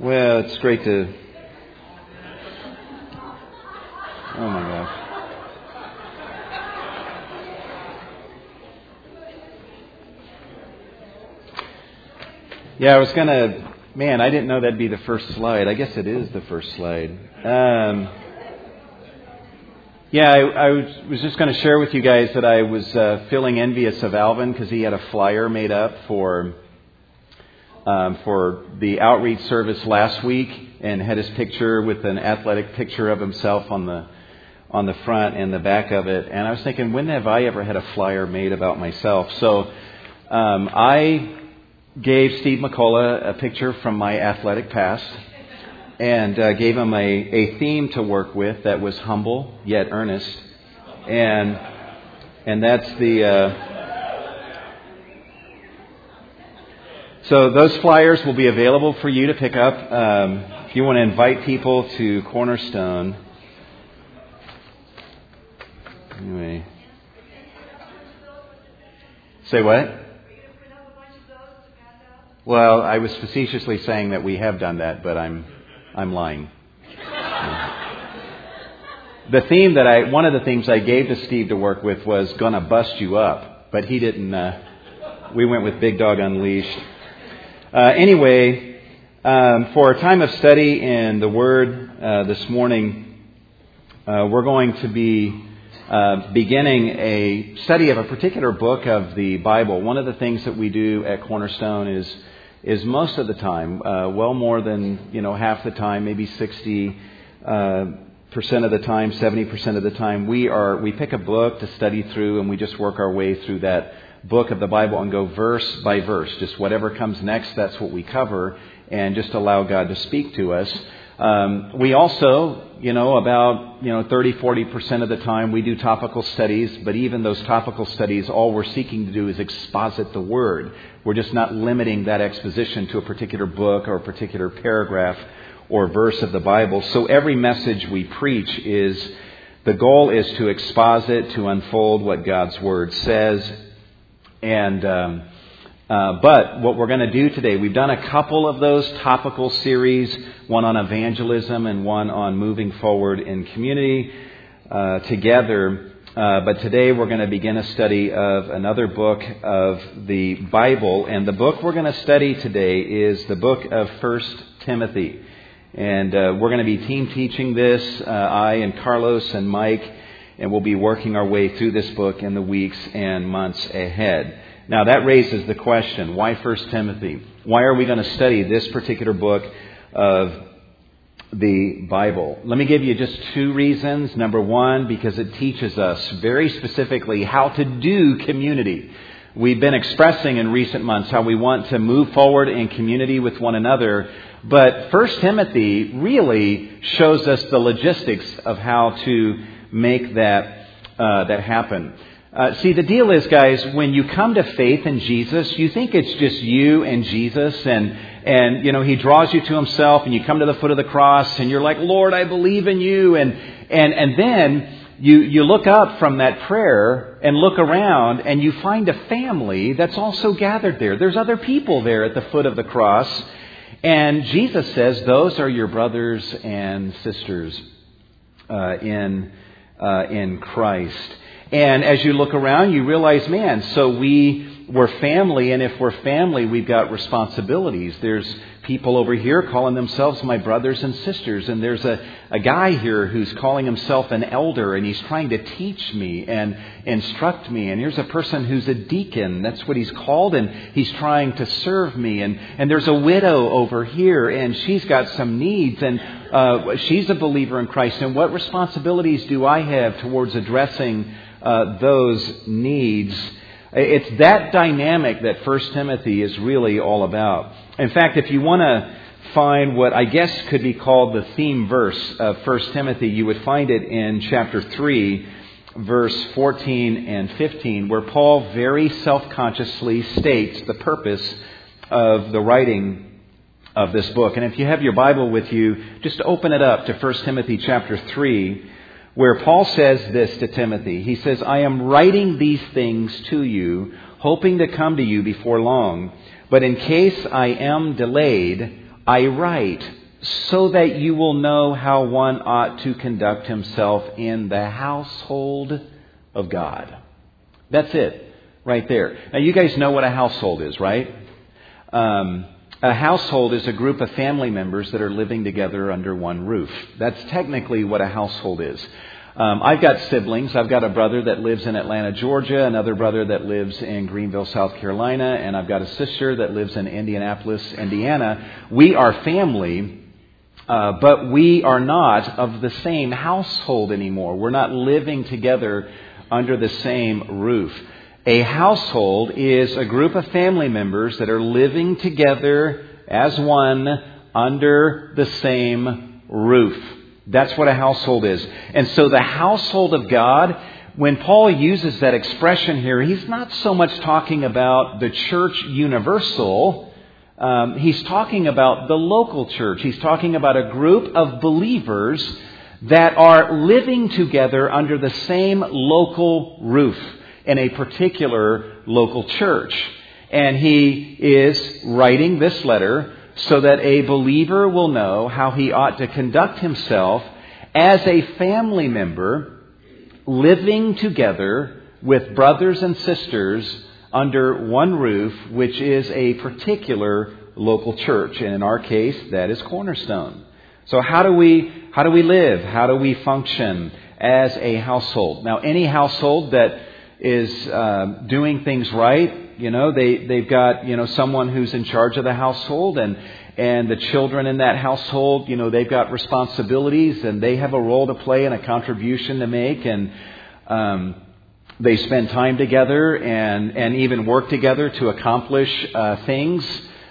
Well, it's great to. Oh my gosh. Yeah, I was gonna. Man, I didn't know that'd be the first slide. I guess it is the first slide. Um, yeah, I, I was, just going to share with you guys that I was uh, feeling envious of Alvin because he had a flyer made up for um, for the outreach service last week and had his picture with an athletic picture of himself on the on the front and the back of it. And I was thinking, when have I ever had a flyer made about myself? So um, I gave Steve McCullough a picture from my athletic past and uh, gave him a, a theme to work with that was humble yet earnest. And and that's the uh, So those flyers will be available for you to pick up um, if you want to invite people to Cornerstone. Anyway, say what? Well, I was facetiously saying that we have done that, but I'm I'm lying. the theme that I one of the themes I gave to Steve to work with was "Gonna Bust You Up," but he didn't. Uh, we went with Big Dog Unleashed. Uh, anyway, um, for a time of study in the Word uh, this morning, uh, we're going to be uh, beginning a study of a particular book of the Bible. One of the things that we do at Cornerstone is is most of the time, uh, well more than you know half the time, maybe sixty uh, percent of the time, seventy percent of the time, we are we pick a book to study through, and we just work our way through that book of the Bible and go verse by verse. Just whatever comes next, that's what we cover, and just allow God to speak to us. Um, we also, you know, about you know 30, 40 percent of the time we do topical studies, but even those topical studies, all we're seeking to do is exposit the Word. We're just not limiting that exposition to a particular book or a particular paragraph or verse of the Bible. So every message we preach is the goal is to exposit, to unfold what God's Word says, and um, uh, but what we're going to do today, we've done a couple of those topical series, one on evangelism and one on moving forward in community uh, together. Uh, but today we're going to begin a study of another book of the Bible, and the book we're going to study today is the book of First Timothy. And uh, we're going to be team teaching this, uh, I and Carlos and Mike and we'll be working our way through this book in the weeks and months ahead. Now that raises the question, why 1 Timothy? Why are we going to study this particular book of the Bible? Let me give you just two reasons. Number one, because it teaches us very specifically how to do community. We've been expressing in recent months how we want to move forward in community with one another, but 1 Timothy really shows us the logistics of how to make that, uh, that happen. Uh, see, the deal is, guys, when you come to faith in Jesus, you think it's just you and Jesus, and and you know He draws you to Himself, and you come to the foot of the cross, and you're like, Lord, I believe in you, and and and then you you look up from that prayer and look around, and you find a family that's also gathered there. There's other people there at the foot of the cross, and Jesus says, those are your brothers and sisters uh, in uh, in Christ. And as you look around, you realize, man, so we we're family, and if we're family, we've got responsibilities. There's people over here calling themselves my brothers and sisters, and there's a, a guy here who's calling himself an elder, and he's trying to teach me and instruct me. And here's a person who's a deacon, that's what he's called, and he's trying to serve me. And, and there's a widow over here, and she's got some needs, and uh, she's a believer in Christ. And what responsibilities do I have towards addressing uh, those needs? It's that dynamic that 1 Timothy is really all about. In fact, if you want to find what I guess could be called the theme verse of 1 Timothy, you would find it in chapter 3, verse 14 and 15, where Paul very self consciously states the purpose of the writing of this book. And if you have your Bible with you, just open it up to 1 Timothy chapter 3 where Paul says this to Timothy. He says, I am writing these things to you, hoping to come to you before long. But in case I am delayed, I write so that you will know how one ought to conduct himself in the household of God. That's it, right there. Now, you guys know what a household is, right? Um, a household is a group of family members that are living together under one roof. That's technically what a household is. Um, I've got siblings. I've got a brother that lives in Atlanta, Georgia, another brother that lives in Greenville, South Carolina, and I've got a sister that lives in Indianapolis, Indiana. We are family, uh, but we are not of the same household anymore. We're not living together under the same roof. A household is a group of family members that are living together as one under the same roof. That's what a household is. And so the household of God, when Paul uses that expression here, he's not so much talking about the church universal. Um, he's talking about the local church. He's talking about a group of believers that are living together under the same local roof in a particular local church. And he is writing this letter so that a believer will know how he ought to conduct himself as a family member living together with brothers and sisters under one roof, which is a particular local church. And in our case, that is Cornerstone. So how do we, how do we live? How do we function as a household? Now, any household that is uh, doing things right. You know, they they've got you know someone who's in charge of the household, and and the children in that household, you know, they've got responsibilities, and they have a role to play and a contribution to make, and um, they spend time together and and even work together to accomplish uh, things.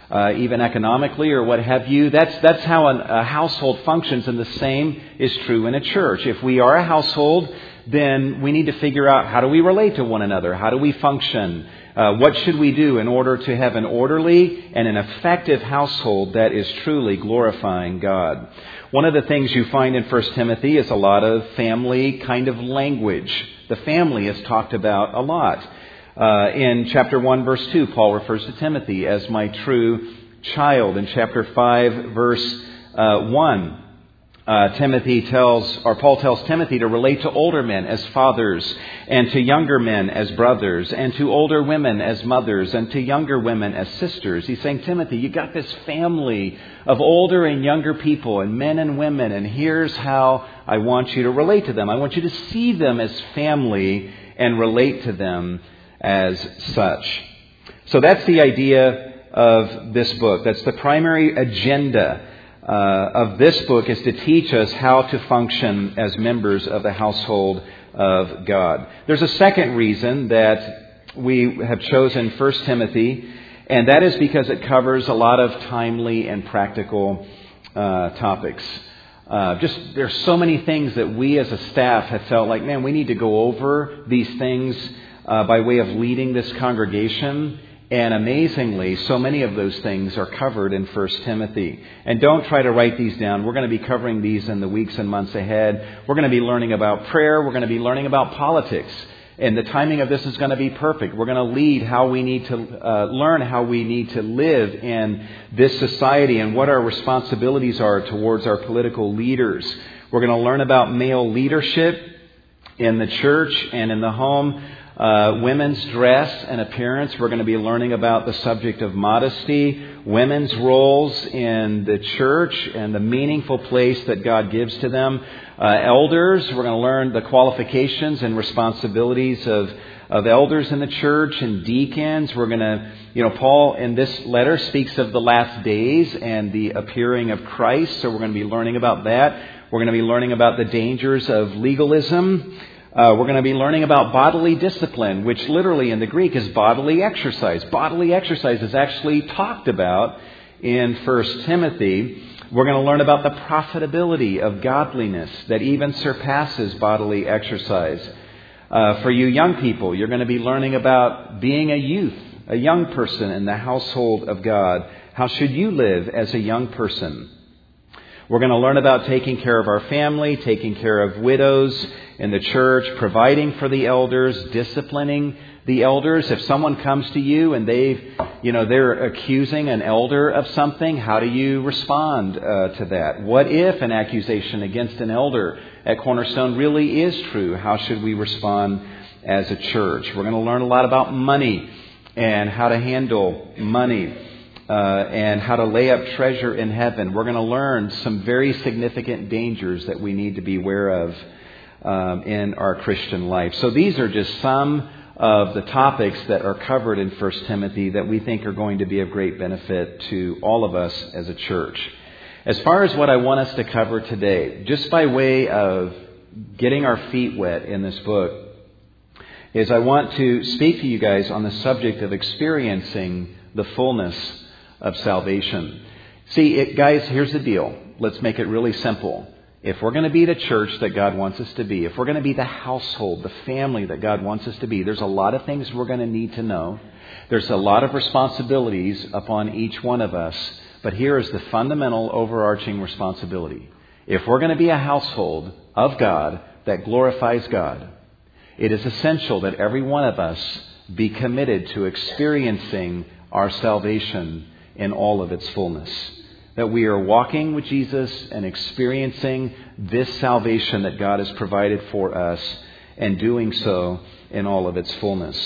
Uh, even economically or what have you. That's, that's how an, a household functions, and the same is true in a church. If we are a household then we need to figure out how do we relate to one another? How do we function? Uh, what should we do in order to have an orderly and an effective household that is truly glorifying God? One of the things you find in 1 Timothy is a lot of family kind of language. The family is talked about a lot. Uh, in chapter 1, verse 2, Paul refers to Timothy as my true child. In chapter 5, verse uh, 1, uh, Timothy tells, or Paul tells Timothy to relate to older men as fathers, and to younger men as brothers, and to older women as mothers, and to younger women as sisters. He's saying, Timothy, you got this family of older and younger people, and men and women, and here's how I want you to relate to them. I want you to see them as family and relate to them as such. So that's the idea of this book. That's the primary agenda uh, of this book is to teach us how to function as members of the household of God. There's a second reason that we have chosen 1 Timothy, and that is because it covers a lot of timely and practical uh, topics. Uh, just there's so many things that we as a staff have felt like, man, we need to go over these things uh, by way of leading this congregation and amazingly, so many of those things are covered in 1 Timothy. And don't try to write these down. We're going to be covering these in the weeks and months ahead. We're going to be learning about prayer. We're going to be learning about politics. And the timing of this is going to be perfect. We're going to lead how we need to uh, learn how we need to live in this society and what our responsibilities are towards our political leaders. We're going to learn about male leadership in the church and in the home. Uh, women's dress and appearance. We're going to be learning about the subject of modesty, women's roles in the church, and the meaningful place that God gives to them. Uh, elders, we're going to learn the qualifications and responsibilities of of elders in the church and deacons. We're going to, you know, Paul in this letter speaks of the last days and the appearing of Christ, so we're going to be learning about that. We're going to be learning about the dangers of legalism. Uh, we're going to be learning about bodily discipline, which literally in the Greek is bodily exercise. Bodily exercise is actually talked about in 1 Timothy. We're going to learn about the profitability of godliness that even surpasses bodily exercise. Uh, for you young people, you're going to be learning about being a youth, a young person in the household of God. How should you live as a young person? We're going to learn about taking care of our family, taking care of widows in the church, providing for the elders, disciplining the elders. If someone comes to you and they've you know, they're accusing an elder of something. How do you respond uh, to that? What if an accusation against an elder at Cornerstone really is true? How should we respond as a church? We're going to learn a lot about money and how to handle money. Uh, and how to lay up treasure in heaven. We're going to learn some very significant dangers that we need to be aware of um, in our Christian life. So these are just some of the topics that are covered in 1 Timothy that we think are going to be of great benefit to all of us as a church. As far as what I want us to cover today, just by way of getting our feet wet in this book, is I want to speak to you guys on the subject of experiencing the fullness of salvation. See, it, guys, here's the deal. Let's make it really simple. If we're going to be the church that God wants us to be, if we're going to be the household, the family that God wants us to be, there's a lot of things we're going to need to know. There's a lot of responsibilities upon each one of us. But here is the fundamental overarching responsibility. If we're going to be a household of God that glorifies God, it is essential that every one of us be committed to experiencing our salvation in all of its fullness that we are walking with Jesus and experiencing this salvation that God has provided for us and doing so in all of its fullness.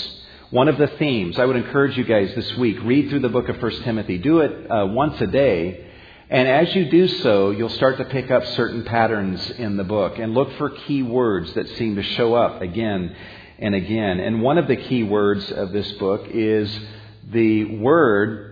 One of the themes, I would encourage you guys this week, read through the book of 1 Timothy. Do it uh, once a day. And as you do so, you'll start to pick up certain patterns in the book and look for key words that seem to show up again and again. And one of the key words of this book is the word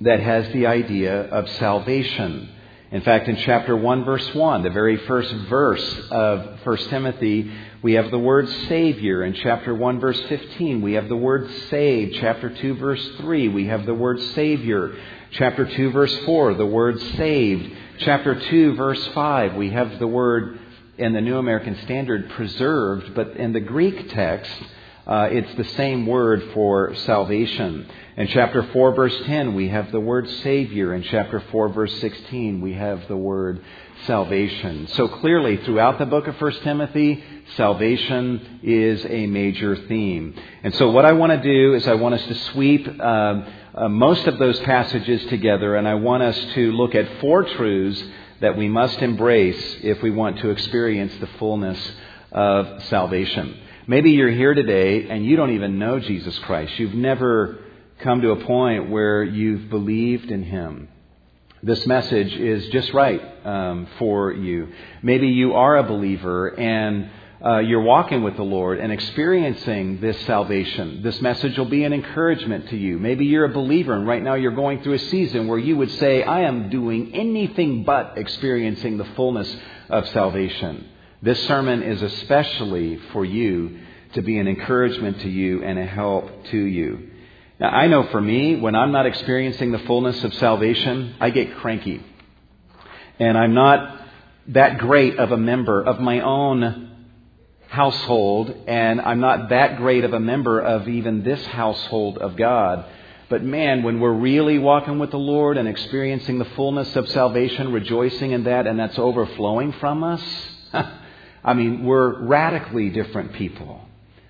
that has the idea of salvation. In fact, in chapter 1, verse 1, the very first verse of 1 Timothy, we have the word Savior. In chapter 1, verse 15, we have the word saved. Chapter 2, verse 3, we have the word Savior. Chapter 2, verse 4, the word saved. Chapter 2, verse 5, we have the word in the New American Standard preserved, but in the Greek text, uh, it's the same word for salvation. In chapter 4, verse 10, we have the word Savior. In chapter 4, verse 16, we have the word salvation. So clearly, throughout the book of 1 Timothy, salvation is a major theme. And so, what I want to do is I want us to sweep uh, uh, most of those passages together, and I want us to look at four truths that we must embrace if we want to experience the fullness of salvation. Maybe you're here today and you don't even know Jesus Christ. You've never come to a point where you've believed in Him. This message is just right um, for you. Maybe you are a believer and uh, you're walking with the Lord and experiencing this salvation. This message will be an encouragement to you. Maybe you're a believer and right now you're going through a season where you would say, I am doing anything but experiencing the fullness of salvation. This sermon is especially for you to be an encouragement to you and a help to you. Now, I know for me, when I'm not experiencing the fullness of salvation, I get cranky. And I'm not that great of a member of my own household, and I'm not that great of a member of even this household of God. But man, when we're really walking with the Lord and experiencing the fullness of salvation, rejoicing in that, and that's overflowing from us, I mean, we're radically different people.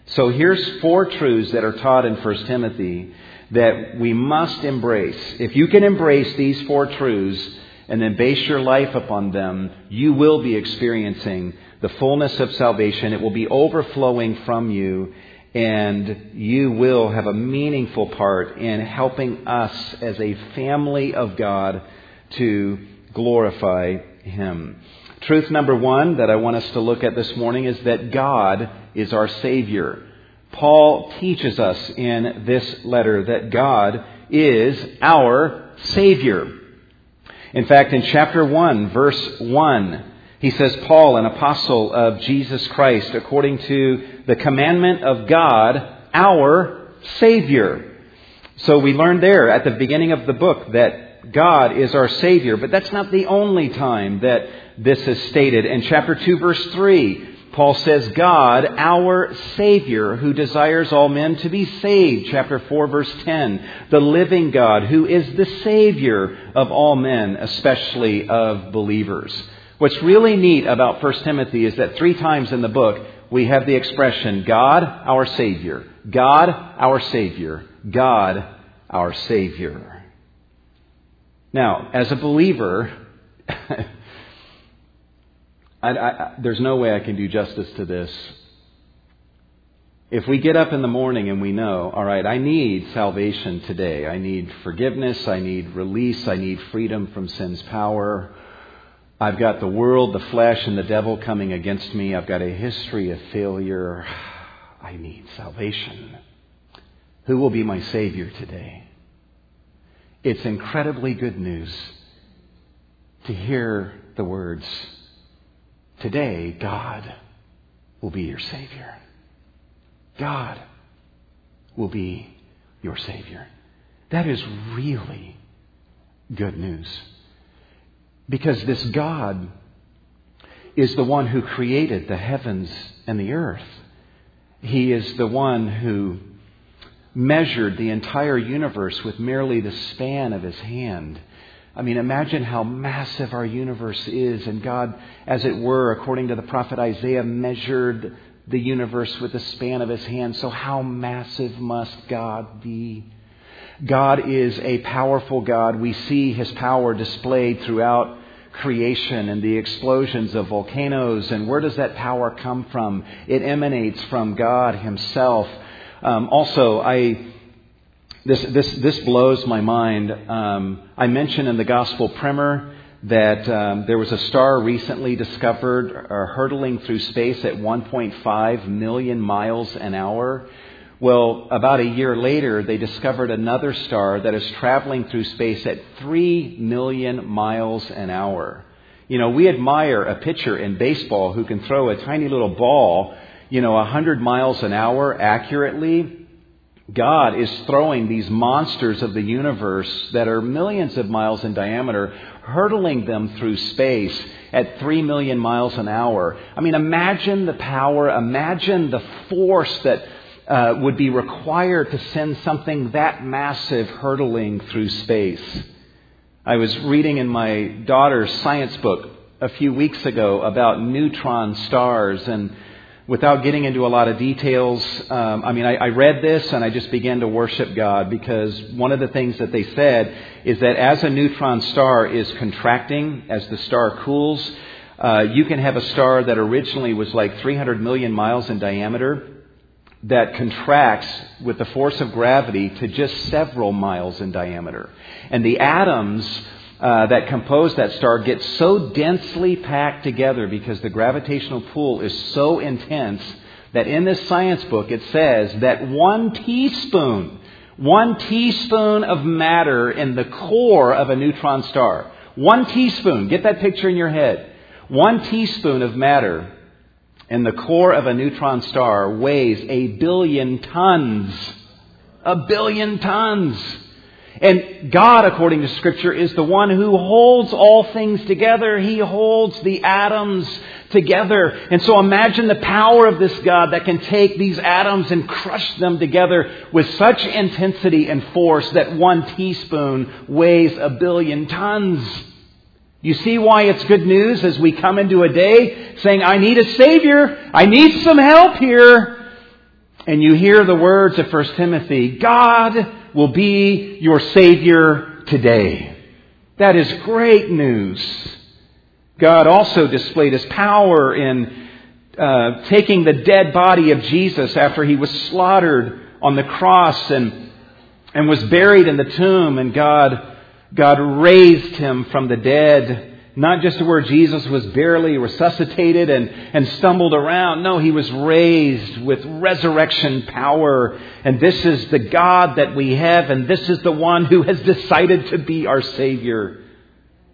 So here's four truths that are taught in 1 Timothy that we must embrace. If you can embrace these four truths and then base your life upon them, you will be experiencing the fullness of salvation. It will be overflowing from you, and you will have a meaningful part in helping us as a family of God to glorify Him. Truth number one that I want us to look at this morning is that God is our Savior. Paul teaches us in this letter that God is our Savior. In fact, in chapter 1, verse 1, he says, Paul, an apostle of Jesus Christ, according to the commandment of God, our Savior. So we learned there at the beginning of the book God is our Savior, but that's not the only time that this is stated. In chapter 2, verse 3, Paul says, God, our Savior, who desires all men to be saved. Chapter 4, verse 10. The living God, who is the Savior of all men, especially of believers. What's really neat about 1 Timothy is that three times in the book, we have the expression, God, our Savior. God, our Savior. God, our Savior. Now, as a believer, I, I, there's no way I can do justice to this. If we get up in the morning and we know, all right, I need salvation today. I need forgiveness. I need release. I need freedom from sin's power. I've got the world, the flesh, and the devil coming against me. I've got a history of failure. I need salvation. Who will be my Savior today? It's incredibly good news to hear the words, Today, God will be your Savior. God will be your Savior. That is really good news. Because this God is the one who created the heavens and the earth. He is the one who measured the entire universe with merely the span of his hand. I mean, imagine how massive our universe is, and God, as it were, according to the prophet Isaiah, measured the universe with the span of his hand. So, how massive must God be? God is a powerful God. We see his power displayed throughout creation and the explosions of volcanoes. And where does that power come from? It emanates from God himself. Um, also, I. This, this, this blows my mind. Um, I mentioned in the gospel primer that um, there was a star recently discovered uh, hurtling through space at 1.5 million miles an hour. Well, about a year later, they discovered another star that is traveling through space at 3 million miles an hour. You know, we admire a pitcher in baseball who can throw a tiny little ball, you know, 100 miles an hour accurately. God is throwing these monsters of the universe that are millions of miles in diameter, hurtling them through space at 3 million miles an hour. I mean, imagine the power, imagine the force that uh, would be required to send something that massive hurtling through space. I was reading in my daughter's science book a few weeks ago about neutron stars and without getting into a lot of details, um, I mean, I, I, read this and I just began to worship God because one of the things that they said is that as a neutron star is contracting, as the star cools, uh, you can have a star that originally was like 300 million miles in diameter that contracts with the force of gravity to just several miles in diameter. And the atoms uh, that compose that star get so densely packed together because the gravitational pull is so intense that in this science book it says that one teaspoon, one teaspoon of matter in the core of a neutron star, one teaspoon, get that picture in your head, one teaspoon of matter in the core of a neutron star weighs a billion tons. A billion tons. And God, according to Scripture, is the one who holds all things together. He holds the atoms together. And so imagine the power of this God that can take these atoms and crush them together with such intensity and force that one teaspoon weighs a billion tons. You see why it's good news as we come into a day saying, I need a Savior. I need some help here. And you hear the words of 1 Timothy, God will be your Savior today. That is great news. God also displayed His power in uh, taking the dead body of Jesus after He was slaughtered on the cross and, and was buried in the tomb and God God raised him from the dead. Not just where Jesus was barely resuscitated and, and stumbled around. No, he was raised with resurrection power. And this is the God that we have, and this is the one who has decided to be our Savior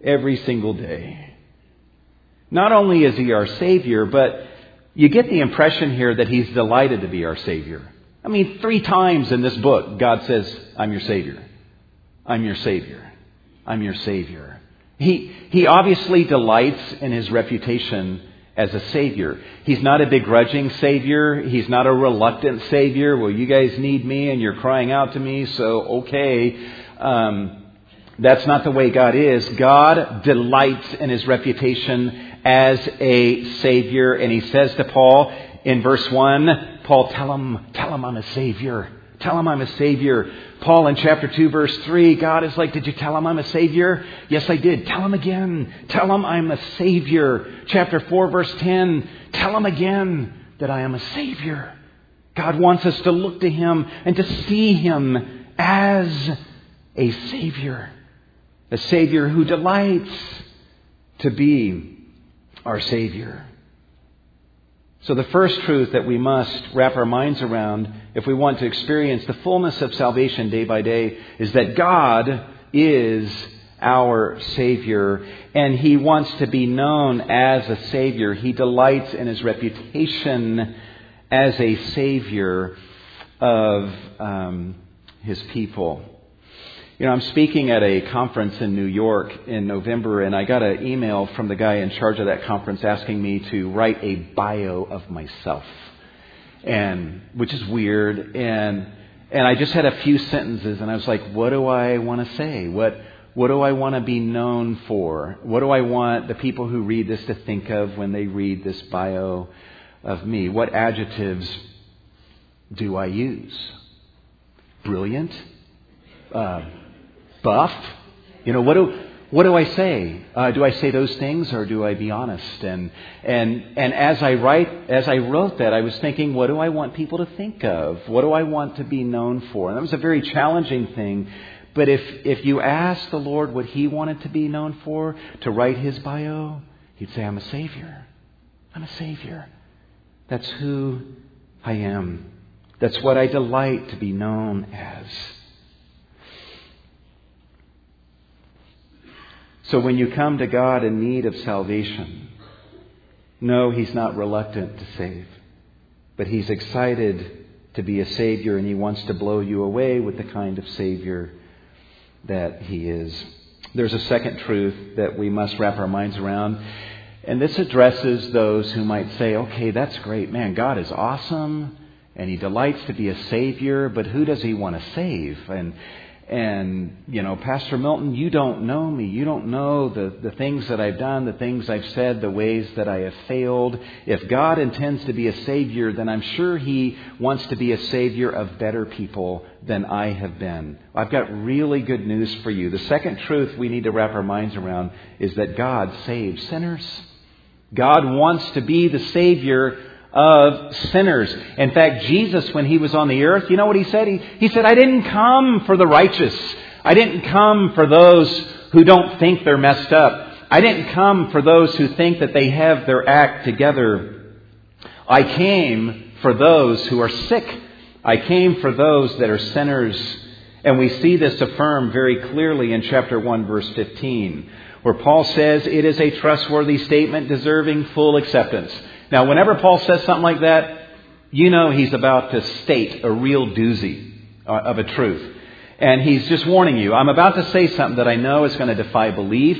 every single day. Not only is he our Savior, but you get the impression here that he's delighted to be our Savior. I mean, three times in this book, God says, I'm your Savior. I'm your Savior. I'm your Savior. He, he obviously delights in his reputation as a Savior. He's not a begrudging Savior. He's not a reluctant Savior. Well, you guys need me and you're crying out to me, so okay. Um, that's not the way God is. God delights in his reputation as a Savior. And he says to Paul in verse 1, Paul, tell him, tell him I'm a Savior. Tell him I'm a Savior. Paul in chapter 2, verse 3, God is like, Did you tell him I'm a Savior? Yes, I did. Tell him again. Tell him I'm a Savior. Chapter 4, verse 10, tell him again that I am a Savior. God wants us to look to Him and to see Him as a Savior. A Savior who delights to be our Savior. So, the first truth that we must wrap our minds around if we want to experience the fullness of salvation day by day is that God is our Savior, and He wants to be known as a Savior. He delights in His reputation as a Savior of um, His people. You know, I'm speaking at a conference in New York in November, and I got an email from the guy in charge of that conference asking me to write a bio of myself, and which is weird. And and I just had a few sentences, and I was like, what do I want to say? What what do I want to be known for? What do I want the people who read this to think of when they read this bio of me? What adjectives do I use? Brilliant. Uh, buff? You know, what do, what do I say? Uh, do I say those things or do I be honest? And, and, and as I write, as I wrote that, I was thinking, what do I want people to think of? What do I want to be known for? And that was a very challenging thing. But if, if you ask the Lord what He wanted to be known for, to write His bio, He'd say, I'm a Savior. I'm a Savior. That's who I am. That's what I delight to be known as. So when you come to God in need of salvation, no, He's not reluctant to save, but He's excited to be a Savior and He wants to blow you away with the kind of Savior that He is. There's a second truth that we must wrap our minds around, and this addresses those who might say, okay, that's great. Man, God is awesome and he delights to be a savior, but who does he want to save? And and, you know, Pastor Milton, you don't know me. You don't know the, the things that I've done, the things I've said, the ways that I have failed. If God intends to be a Savior, then I'm sure He wants to be a Savior of better people than I have been. I've got really good news for you. The second truth we need to wrap our minds around is that God saves sinners. God wants to be the Savior of sinners. In fact, Jesus, when he was on the earth, you know what he said? He, he said, I didn't come for the righteous. I didn't come for those who don't think they're messed up. I didn't come for those who think that they have their act together. I came for those who are sick. I came for those that are sinners. And we see this affirmed very clearly in chapter 1, verse 15, where Paul says it is a trustworthy statement deserving full acceptance. Now, whenever Paul says something like that, you know he's about to state a real doozy uh, of a truth. And he's just warning you, I'm about to say something that I know is going to defy belief,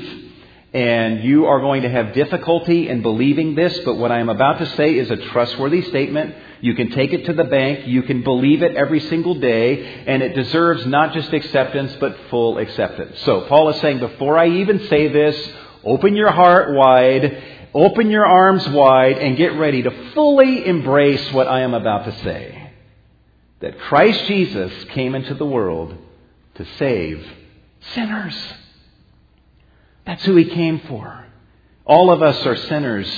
and you are going to have difficulty in believing this, but what I am about to say is a trustworthy statement. You can take it to the bank, you can believe it every single day, and it deserves not just acceptance, but full acceptance. So, Paul is saying, before I even say this, open your heart wide Open your arms wide and get ready to fully embrace what I am about to say. That Christ Jesus came into the world to save sinners. That's who he came for. All of us are sinners,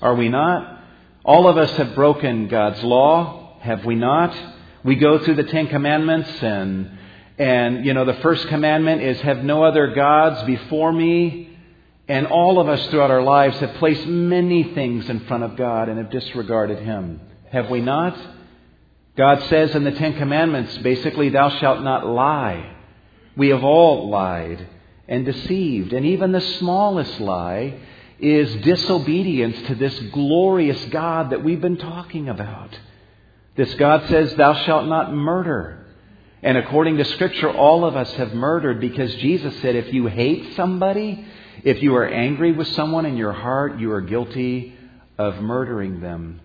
are we not? All of us have broken God's law, have we not? We go through the Ten Commandments and and you know the first commandment is have no other gods before me. And all of us throughout our lives have placed many things in front of God and have disregarded Him. Have we not? God says in the Ten Commandments, basically, thou shalt not lie. We have all lied and deceived. And even the smallest lie is disobedience to this glorious God that we've been talking about. This God says, Thou shalt not murder. And according to Scripture, all of us have murdered because Jesus said, If you hate somebody, if you are angry with someone in your heart, you are guilty of murdering them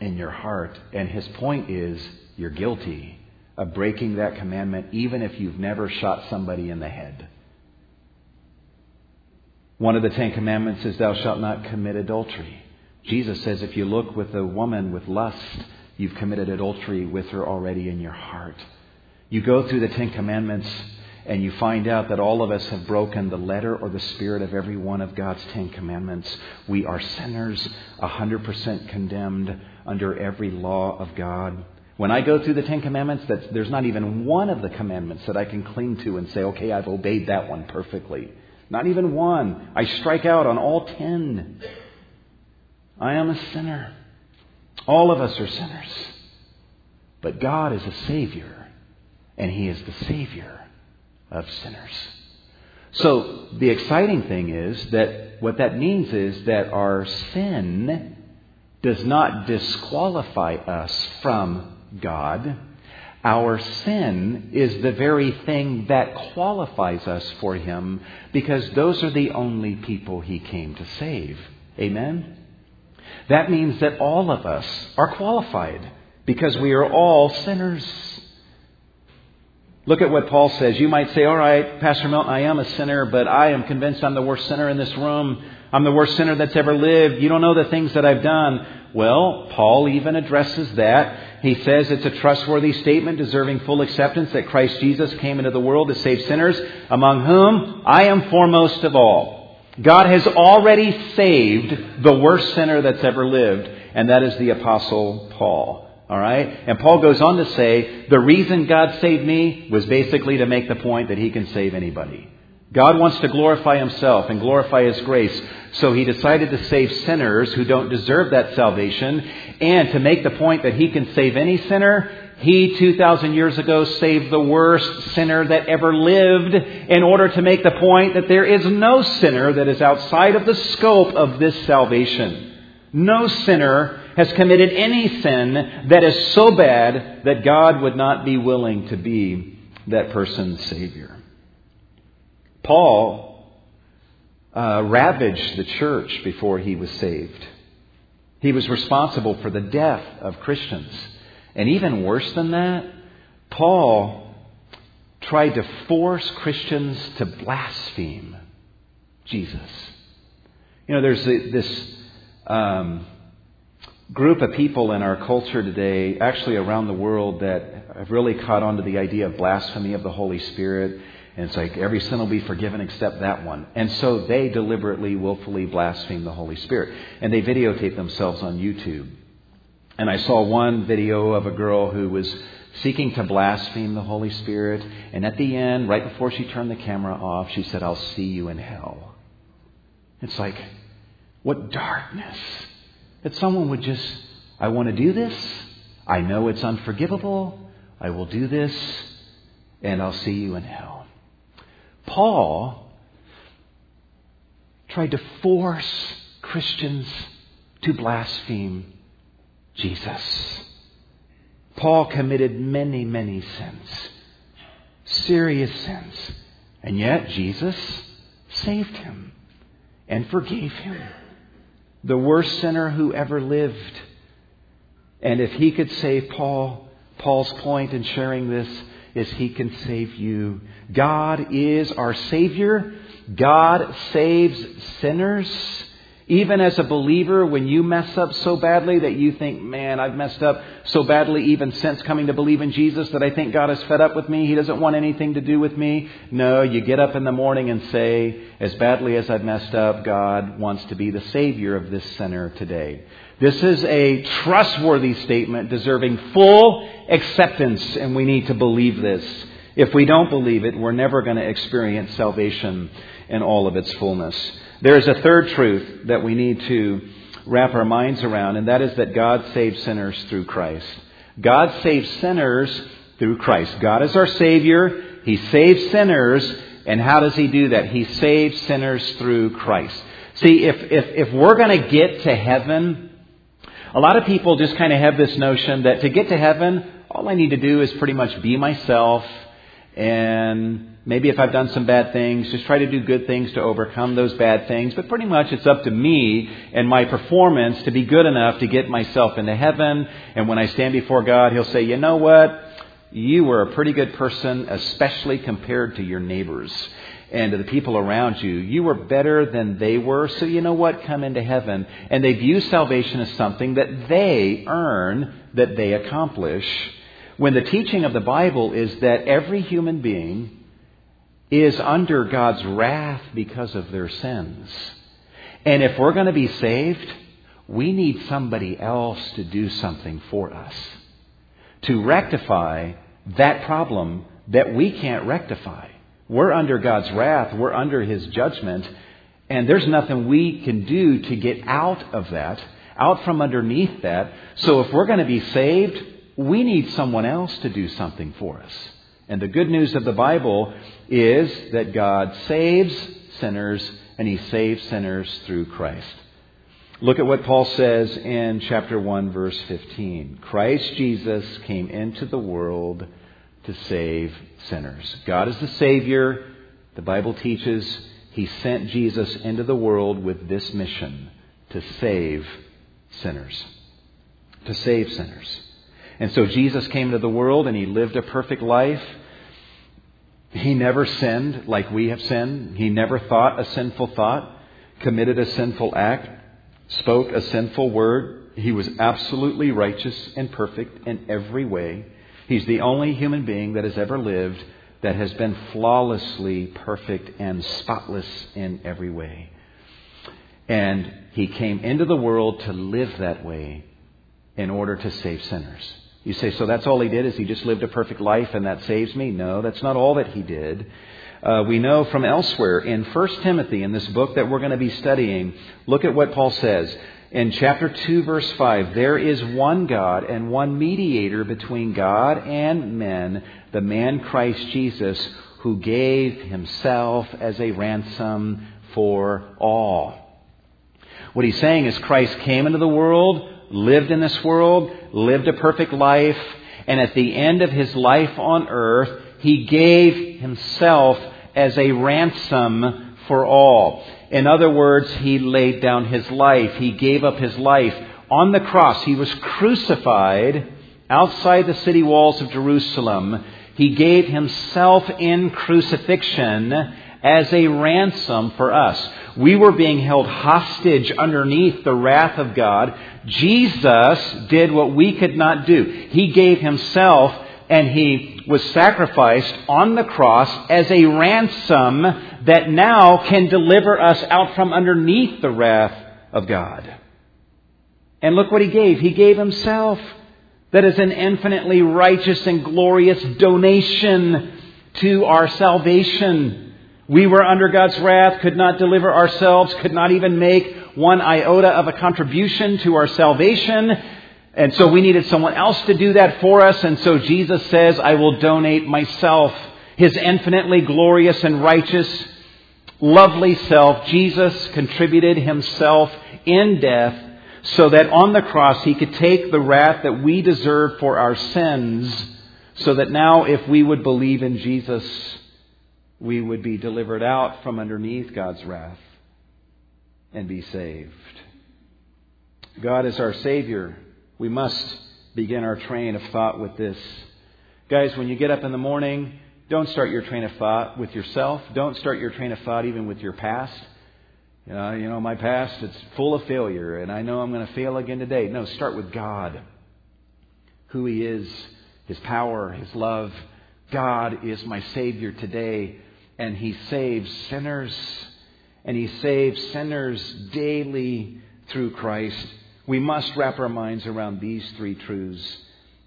in your heart. And his point is, you're guilty of breaking that commandment even if you've never shot somebody in the head. One of the Ten Commandments is, Thou shalt not commit adultery. Jesus says, if you look with a woman with lust, you've committed adultery with her already in your heart. You go through the Ten Commandments and you find out that all of us have broken the letter or the spirit of every one of God's Ten Commandments. We are sinners, 100% condemned under every law of God. When I go through the Ten Commandments, there's not even one of the commandments that I can cling to and say, okay, I've obeyed that one perfectly. Not even one. I strike out on all ten. I am a sinner. All of us are sinners. But God is a Savior, and He is the Savior of sinners. So the exciting thing is that what that means is that our sin does not disqualify us from God. Our sin is the very thing that qualifies us for Him because those are the only people He came to save. Amen? That means that all of us are qualified because we are all sinners. Look at what Paul says. You might say, all right, Pastor Milton, I am a sinner, but I am convinced I'm the worst sinner in this room. I'm the worst sinner that's ever lived. You don't know the things that I've done. Well, Paul even addresses that. He says it's a trustworthy statement deserving full acceptance that Christ Jesus came into the world to save sinners, among whom I am foremost of all. God has already saved the worst sinner that's ever lived, and that is the Apostle Paul. All right? And Paul goes on to say, the reason God saved me was basically to make the point that he can save anybody. God wants to glorify himself and glorify his grace. So he decided to save sinners who don't deserve that salvation. And to make the point that he can save any sinner, he 2,000 years ago saved the worst sinner that ever lived in order to make the point that there is no sinner that is outside of the scope of this salvation. No sinner has committed any sin that is so bad that God would not be willing to be that person's Savior. Paul uh, ravaged the church before he was saved. He was responsible for the death of Christians. And even worse than that, Paul tried to force Christians to blaspheme Jesus. You know, there's this um, group of people in our culture today, actually around the world, that have really caught on to the idea of blasphemy of the Holy Spirit. And it's like every sin will be forgiven except that one. And so they deliberately, willfully blaspheme the Holy Spirit. And they videotape themselves on YouTube. And I saw one video of a girl who was seeking to blaspheme the Holy Spirit. And at the end, right before she turned the camera off, she said, I'll see you in hell. It's like, what darkness that someone would just, I want to do this. I know it's unforgivable. I will do this, and I'll see you in hell. Paul tried to force Christians to blaspheme Jesus. Paul committed many, many sins, serious sins, and yet Jesus saved him and forgave him the worst sinner who ever lived. And if he could save Paul, Paul's point in sharing this is he can save you. God is our Savior. God saves sinners. Even as a believer, when you mess up so badly that you think, man, I've messed up so badly even since coming to believe in Jesus that I think God is fed up with me. He doesn't want anything to do with me. No, you get up in the morning and say, as badly as I've messed up, God wants to be the Savior of this sinner today. This is a trustworthy statement deserving full acceptance, and we need to believe this. If we don't believe it, we're never going to experience salvation in all of its fullness. There is a third truth that we need to wrap our minds around, and that is that God saves sinners through Christ. God saves sinners through Christ. God is our Savior. He saves sinners. And how does He do that? He saves sinners through Christ. See, if, if, if we're going to get to heaven, a lot of people just kind of have this notion that to get to heaven, all I need to do is pretty much be myself and maybe if I've done some bad things, just try to do good things to overcome those bad things. But pretty much it's up to me and my performance to be good enough to get myself into heaven. And when I stand before God, He'll say, you know what? You were a pretty good person, especially compared to your neighbors and to the people around you. You were better than they were, so you know what? Come into heaven. And they view salvation as something that they earn, that they accomplish when the teaching of the Bible is that every human being is under God's wrath because of their sins. And if we're going to be saved, we need somebody else to do something for us to rectify that problem that we can't rectify. We're under God's wrath, we're under His judgment, and there's nothing we can do to get out of that, out from underneath that. So if we're going to be saved, we need someone else to do something for us. And the good news of the Bible is that God saves sinners, and He saves sinners through Christ. Look at what Paul says in chapter 1, verse 15. Christ Jesus came into the world to save sinners. God is the Savior. The Bible teaches He sent Jesus into the world with this mission to save sinners. To save sinners. And so Jesus came into the world and He lived a perfect life. He never sinned like we have sinned. He never thought a sinful thought, committed a sinful act, spoke a sinful word. He was absolutely righteous and perfect in every way. He's the only human being that has ever lived that has been flawlessly perfect and spotless in every way. And he came into the world to live that way in order to save sinners. You say, so that's all he did? Is he just lived a perfect life and that saves me? No, that's not all that he did. Uh, we know from elsewhere in 1 Timothy, in this book that we're going to be studying, look at what Paul says in chapter 2, verse 5, there is one God and one mediator between God and men, the man Christ Jesus, who gave himself as a ransom for all. What he's saying is Christ came into the world, lived in this world, lived a perfect life, and at the end of his life on earth, he gave himself as a ransom for all. In other words, he laid down his life. He gave up his life. On the cross, he was crucified outside the city walls of Jerusalem. He gave himself in crucifixion as a ransom for us. We were being held hostage underneath the wrath of God. Jesus did what we could not do. He gave himself and he was sacrificed on the cross as a ransom that now can deliver us out from underneath the wrath of God. And look what he gave. He gave himself. That is an infinitely righteous and glorious donation to our salvation. We were under God's wrath, could not deliver ourselves, could not even make one iota of a contribution to our salvation. And so we needed someone else to do that for us. And so Jesus says, I will donate myself. His infinitely glorious and righteous, lovely self, Jesus contributed himself in death so that on the cross he could take the wrath that we deserve for our sins, so that now if we would believe in Jesus, we would be delivered out from underneath God's wrath and be saved. God is our Savior we must begin our train of thought with this. Guys, when you get up in the morning, don't start your train of thought with yourself. Don't start your train of thought even with your past. You know, you know, my past, it's full of failure, and I know I'm going to fail again today. No, start with God. Who He is, His power, His love. God is my Savior today, and He saves sinners. And He saves sinners daily through Christ. We must wrap our minds around these three truths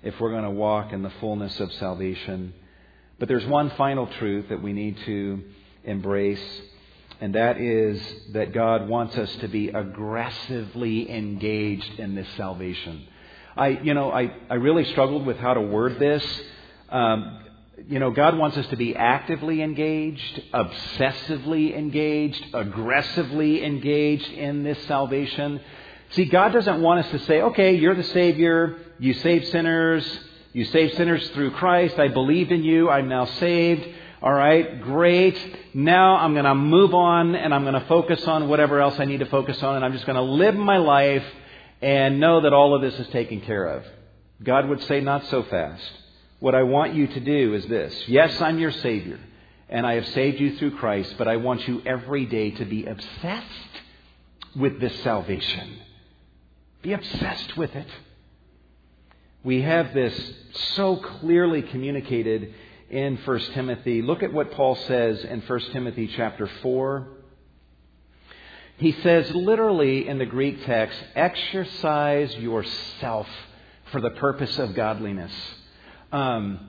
if we're going to walk in the fullness of salvation. But there's one final truth that we need to embrace, and that is that God wants us to be aggressively engaged in this salvation. I, you know, I, I really struggled with how to word this. Um, you know, God wants us to be actively engaged, obsessively engaged, aggressively engaged in this salvation. See, God doesn't want us to say, okay, you're the Savior, you save sinners, you save sinners through Christ, I believe in you, I'm now saved. All right, great. Now I'm going to move on and I'm going to focus on whatever else I need to focus on, and I'm just going to live my life and know that all of this is taken care of. God would say, not so fast. What I want you to do is this yes, I'm your Savior, and I have saved you through Christ, but I want you every day to be obsessed with this salvation. Be obsessed with it. We have this so clearly communicated in 1 Timothy. Look at what Paul says in 1 Timothy chapter 4. He says literally in the Greek text, exercise yourself for the purpose of godliness. Um,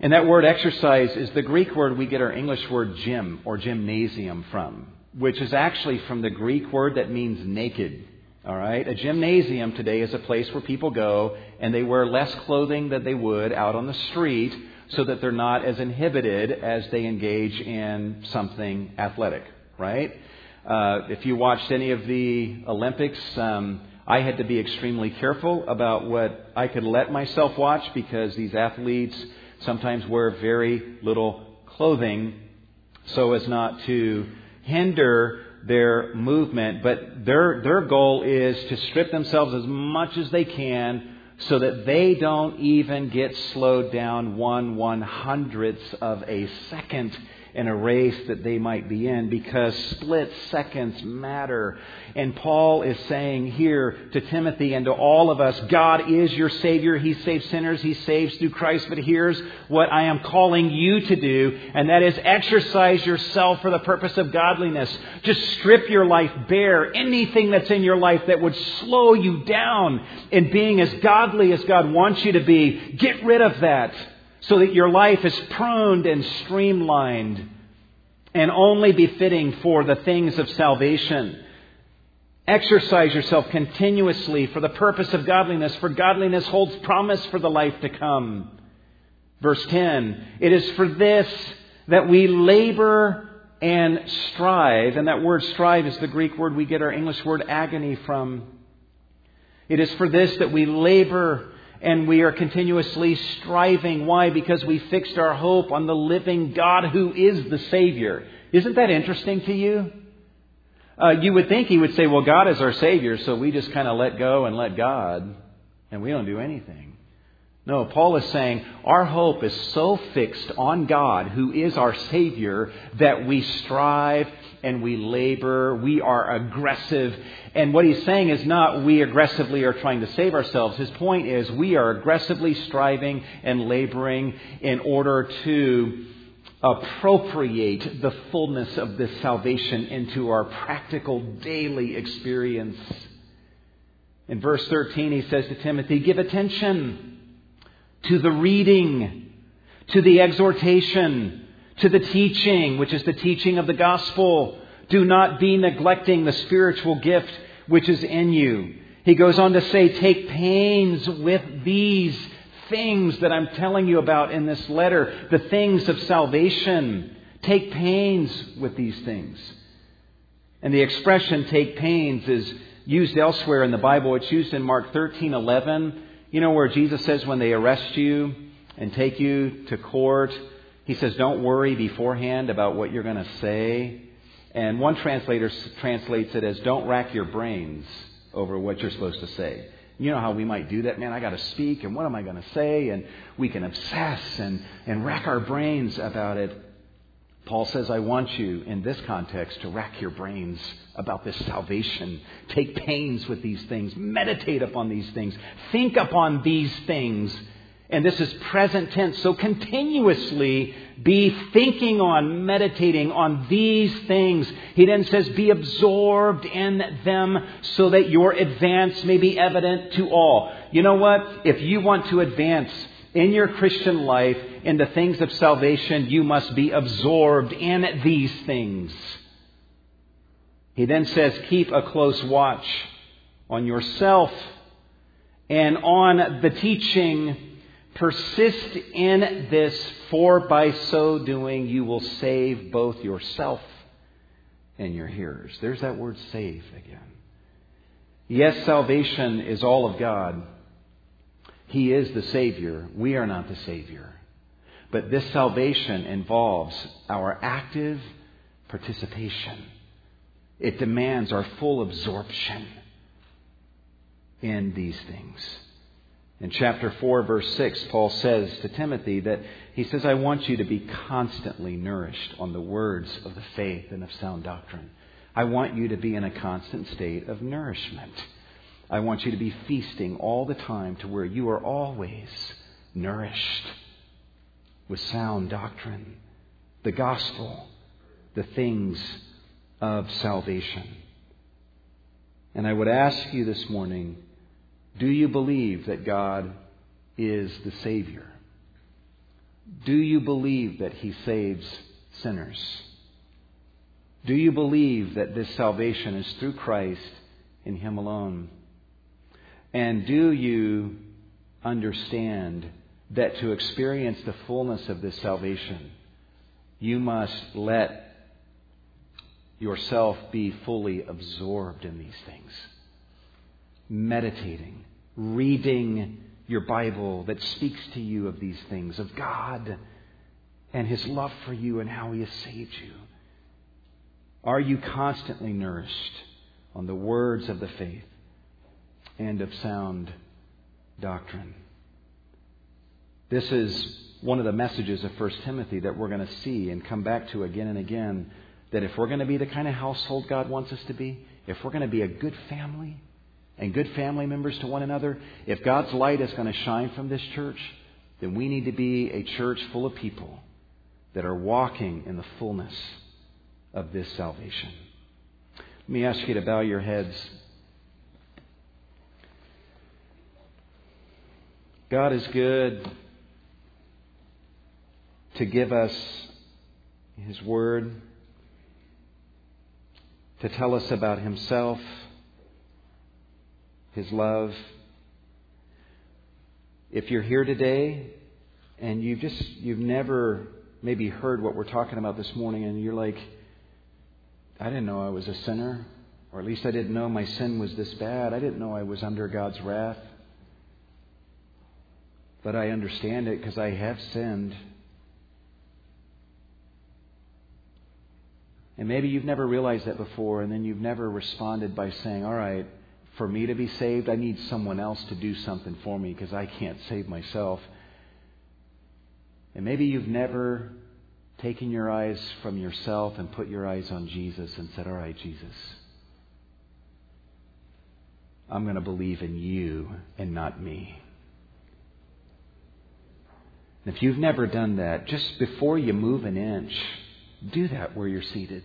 and that word exercise is the Greek word we get our English word gym or gymnasium from, which is actually from the Greek word that means naked. All right? A gymnasium today is a place where people go and they wear less clothing than they would out on the street so that they're not as inhibited as they engage in something athletic, right? Uh, if you watched any of the Olympics, um, I had to be extremely careful about what I could let myself watch because these athletes sometimes wear very little clothing so as not to hinder their movement. But their, their goal is to strip themselves as much as they can so that they don't even get slowed down one one hundredth of a second in a race that they might be in because split seconds matter. And Paul is saying here to Timothy and to all of us, God is your Savior. He saves sinners. He saves through Christ. But here's what I am calling you to do, and that is exercise yourself for the purpose of godliness. Just strip your life bare. Anything that's in your life that would slow you down in being as godly as God wants you to be, get rid of that so that your life is pruned and streamlined and only befitting for the things of salvation. Exercise yourself continuously for the purpose of godliness, for godliness holds promise for the life to come. Verse 10 It is for this that we labor and strive, and that word strive is the Greek word we get our English word agony from. It is for this that we labor and we are continuously striving. Why? Because we fixed our hope on the living God who is the Savior. Isn't that interesting to you? Uh, you would think he would say, well, God is our Savior, so we just kind of let go and let God, and we don't do anything. No, Paul is saying our hope is so fixed on God, who is our Savior, that we strive and we labor, we are aggressive. And what he's saying is not we aggressively are trying to save ourselves. His point is we are aggressively striving and laboring in order to appropriate the fullness of this salvation into our practical daily experience. In verse 13, he says to Timothy, Give attention to the reading, to the exhortation, to the teaching, which is the teaching of the gospel. Do not be neglecting the spiritual gift which is in you. He goes on to say, take pains with these things that I'm telling you about in this letter, the things of salvation. Take pains with these things. And the expression take pains is used elsewhere in the Bible. It's used in Mark 13 11 you know where Jesus says when they arrest you and take you to court, he says, don't worry beforehand about what you're going to say. And one translator translates it as, don't rack your brains over what you're supposed to say. You know how we might do that, man. I got to speak, and what am I going to say? And we can obsess and, and rack our brains about it. Paul says, I want you in this context to rack your brains about this salvation. Take pains with these things. Meditate upon these things. Think upon these things. And this is present tense. So continuously be thinking on, meditating on these things. He then says, be absorbed in them so that your advance may be evident to all. You know what? If you want to advance in your Christian life, in the things of salvation, you must be absorbed in these things. He then says, keep a close watch on yourself and on the teaching. Persist in this, for by so doing you will save both yourself and your hearers. There's that word save again. Yes, salvation is all of God. He is the Savior. We are not the Savior. But this salvation involves our active participation. It demands our full absorption in these things. In chapter 4, verse 6, Paul says to Timothy that he says, I want you to be constantly nourished on the words of the faith and of sound doctrine. I want you to be in a constant state of nourishment. I want you to be feasting all the time to where you are always nourished with sound doctrine, the gospel, the things of salvation. And I would ask you this morning do you believe that God is the Savior? Do you believe that He saves sinners? Do you believe that this salvation is through Christ in Him alone? And do you understand that to experience the fullness of this salvation, you must let yourself be fully absorbed in these things? Meditating, reading your Bible that speaks to you of these things, of God and His love for you and how He has saved you. Are you constantly nourished on the words of the faith and of sound doctrine? This is one of the messages of 1 Timothy that we're going to see and come back to again and again. That if we're going to be the kind of household God wants us to be, if we're going to be a good family and good family members to one another, if God's light is going to shine from this church, then we need to be a church full of people that are walking in the fullness of this salvation. Let me ask you to bow your heads. God is good to give us His Word, to tell us about Himself, His love. If you're here today and you've just, you've never maybe heard what we're talking about this morning and you're like, I didn't know I was a sinner, or at least I didn't know my sin was this bad. I didn't know I was under God's wrath. But I understand it because I have sinned. And maybe you've never realized that before, and then you've never responded by saying, All right, for me to be saved, I need someone else to do something for me because I can't save myself. And maybe you've never taken your eyes from yourself and put your eyes on Jesus and said, All right, Jesus, I'm going to believe in you and not me. And if you've never done that, just before you move an inch, do that where you're seated.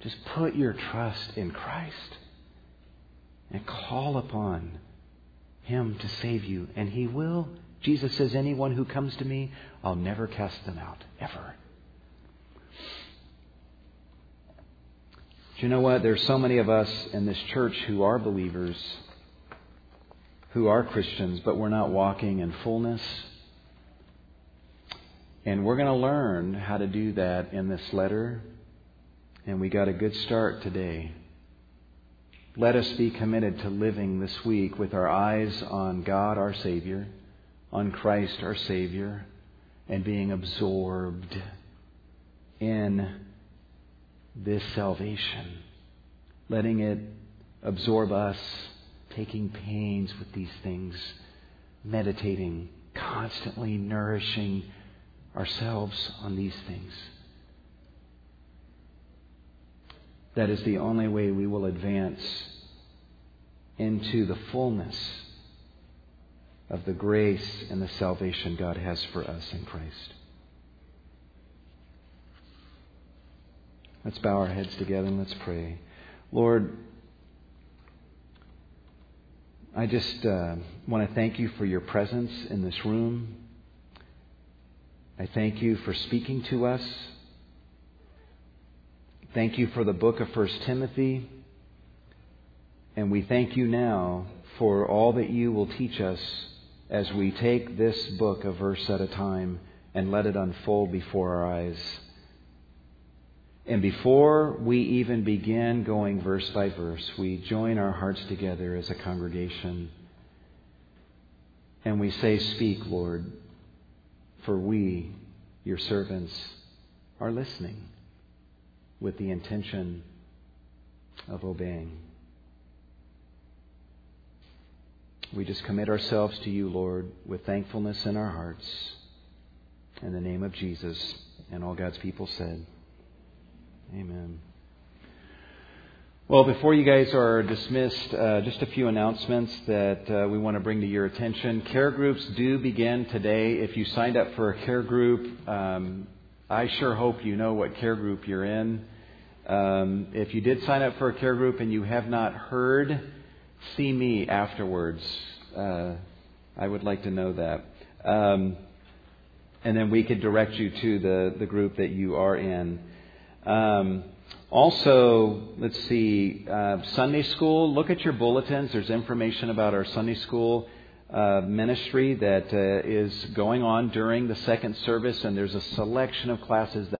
Just put your trust in Christ and call upon Him to save you, and He will. Jesus says, Anyone who comes to me, I'll never cast them out, ever. Do you know what? There's so many of us in this church who are believers, who are Christians, but we're not walking in fullness and we're going to learn how to do that in this letter. And we got a good start today. Let us be committed to living this week with our eyes on God, our Savior, on Christ, our Savior, and being absorbed in this salvation. Letting it absorb us, taking pains with these things, meditating, constantly nourishing ourselves on these things. That is the only way we will advance into the fullness of the grace and the salvation God has for us in Christ. Let's bow our heads together and let's pray. Lord, I just uh, want to thank you for your presence in this room. I thank you for speaking to us. Thank you for the book of 1 Timothy. And we thank you now for all that you will teach us as we take this book a verse at a time and let it unfold before our eyes. And before we even begin going verse by verse, we join our hearts together as a congregation and we say, Speak, Lord for we, your servants, are listening with the intention of obeying. We just commit ourselves to you, Lord, with thankfulness in our hearts. In the name of Jesus. And all God's people said, Amen. Well, before you guys are dismissed, uh, just a few announcements that uh, we want to bring to your attention. Care groups do begin today. If you signed up for a care group, um, I sure hope you know what care group you're in. Um, if you did sign up for a care group and you have not heard, see me afterwards. Uh, I would like to know that. Um, and then we could direct you to the, the group that you are in. Um, also, let's see, uh, Sunday school. Look at your bulletins. There's information about our Sunday school uh, ministry that uh, is going on during the second service, and there's a selection of classes that